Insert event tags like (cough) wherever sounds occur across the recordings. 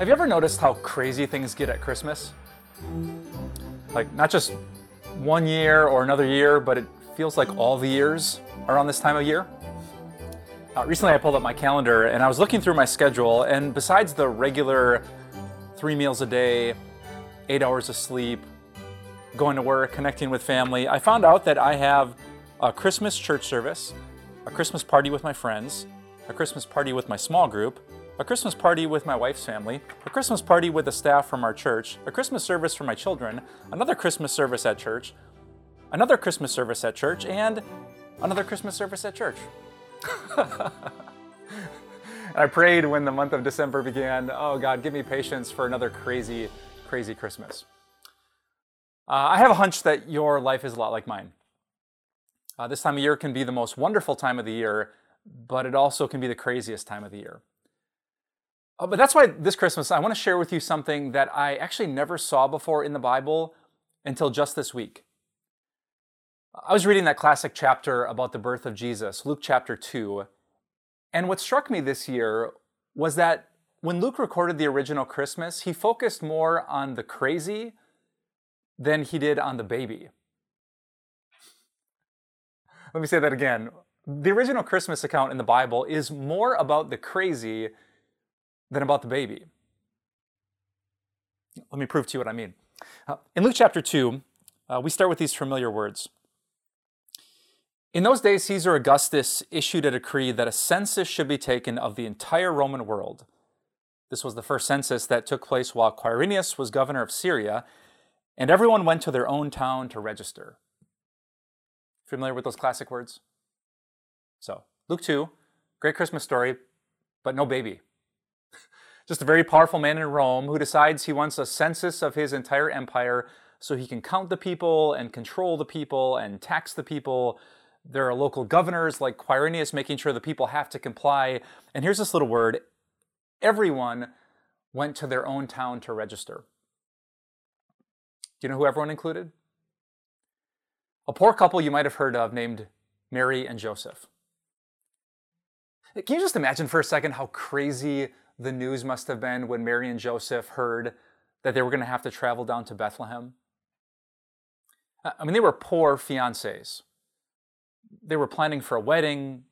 Have you ever noticed how crazy things get at Christmas? Like, not just one year or another year, but it feels like all the years around this time of year. Uh, recently, I pulled up my calendar and I was looking through my schedule, and besides the regular three meals a day, eight hours of sleep, going to work, connecting with family, I found out that I have a Christmas church service, a Christmas party with my friends, a Christmas party with my small group, a Christmas party with my wife's family, a Christmas party with the staff from our church, a Christmas service for my children, another Christmas service at church, another Christmas service at church, and another Christmas service at church. (laughs) I prayed when the month of December began, oh God, give me patience for another crazy, crazy Christmas. Uh, I have a hunch that your life is a lot like mine. Uh, this time of year can be the most wonderful time of the year, but it also can be the craziest time of the year. Uh, but that's why this Christmas, I want to share with you something that I actually never saw before in the Bible until just this week. I was reading that classic chapter about the birth of Jesus, Luke chapter 2. And what struck me this year was that when Luke recorded the original Christmas, he focused more on the crazy than he did on the baby. Let me say that again. The original Christmas account in the Bible is more about the crazy than about the baby. Let me prove to you what I mean. Uh, in Luke chapter 2, uh, we start with these familiar words. In those days, Caesar Augustus issued a decree that a census should be taken of the entire Roman world. This was the first census that took place while Quirinius was governor of Syria, and everyone went to their own town to register. Familiar with those classic words? So, Luke 2, great Christmas story, but no baby. Just a very powerful man in Rome who decides he wants a census of his entire empire so he can count the people and control the people and tax the people there are local governors like Quirinius making sure the people have to comply. And here's this little word everyone went to their own town to register. Do you know who everyone included? A poor couple you might have heard of named Mary and Joseph. Can you just imagine for a second how crazy the news must have been when Mary and Joseph heard that they were going to have to travel down to Bethlehem? I mean, they were poor fiancés they were planning for a wedding,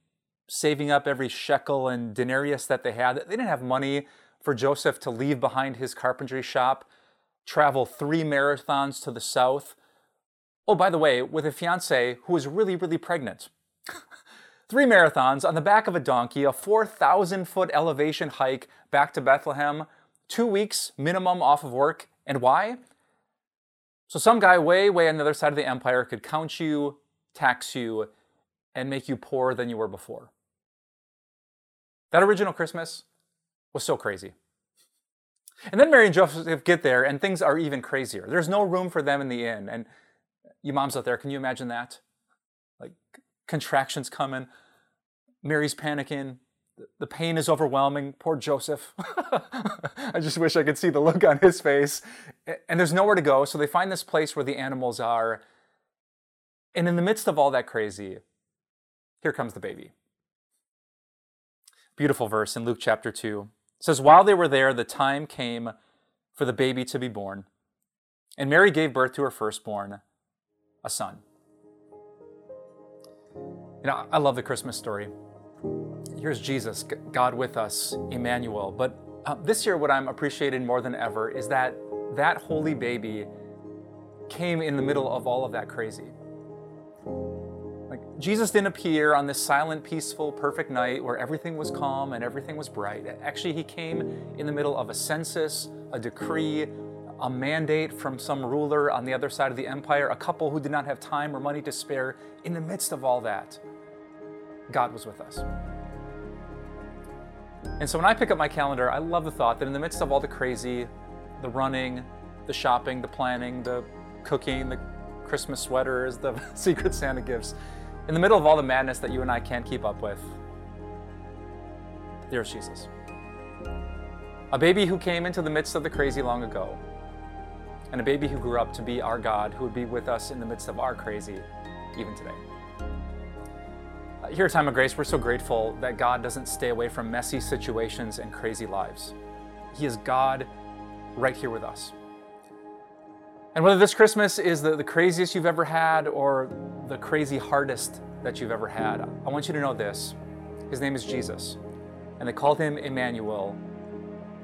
saving up every shekel and denarius that they had. They didn't have money for Joseph to leave behind his carpentry shop, travel three marathons to the south. Oh, by the way, with a fiancee who was really, really pregnant. Three marathons on the back of a donkey, a 4,000 foot elevation hike back to Bethlehem, two weeks minimum off of work. And why? So some guy way, way on the other side of the empire could count you, tax you, and make you poorer than you were before. That original Christmas was so crazy. And then Mary and Joseph get there, and things are even crazier. There's no room for them in the inn. And you moms out there, can you imagine that? Like contractions coming, Mary's panicking, the pain is overwhelming. Poor Joseph. (laughs) I just wish I could see the look on his face. And there's nowhere to go, so they find this place where the animals are. And in the midst of all that crazy, here comes the baby. Beautiful verse in Luke chapter 2. It says, While they were there, the time came for the baby to be born. And Mary gave birth to her firstborn, a son. You know, I love the Christmas story. Here's Jesus, God with us, Emmanuel. But uh, this year, what I'm appreciating more than ever is that that holy baby came in the middle of all of that crazy. Like, Jesus didn't appear on this silent, peaceful, perfect night where everything was calm and everything was bright. Actually, he came in the middle of a census, a decree, a mandate from some ruler on the other side of the empire, a couple who did not have time or money to spare. In the midst of all that, God was with us. And so when I pick up my calendar, I love the thought that in the midst of all the crazy, the running, the shopping, the planning, the cooking, the Christmas sweaters, the (laughs) Secret Santa gifts, in the middle of all the madness that you and I can't keep up with, there's Jesus. A baby who came into the midst of the crazy long ago, and a baby who grew up to be our God, who would be with us in the midst of our crazy even today. Here at Time of Grace, we're so grateful that God doesn't stay away from messy situations and crazy lives. He is God right here with us. And whether this Christmas is the, the craziest you've ever had or the crazy hardest that you've ever had, I want you to know this. His name is Jesus, and they called him Emmanuel,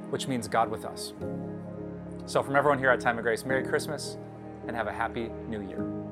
which means God with us. So, from everyone here at Time of Grace, Merry Christmas and have a Happy New Year.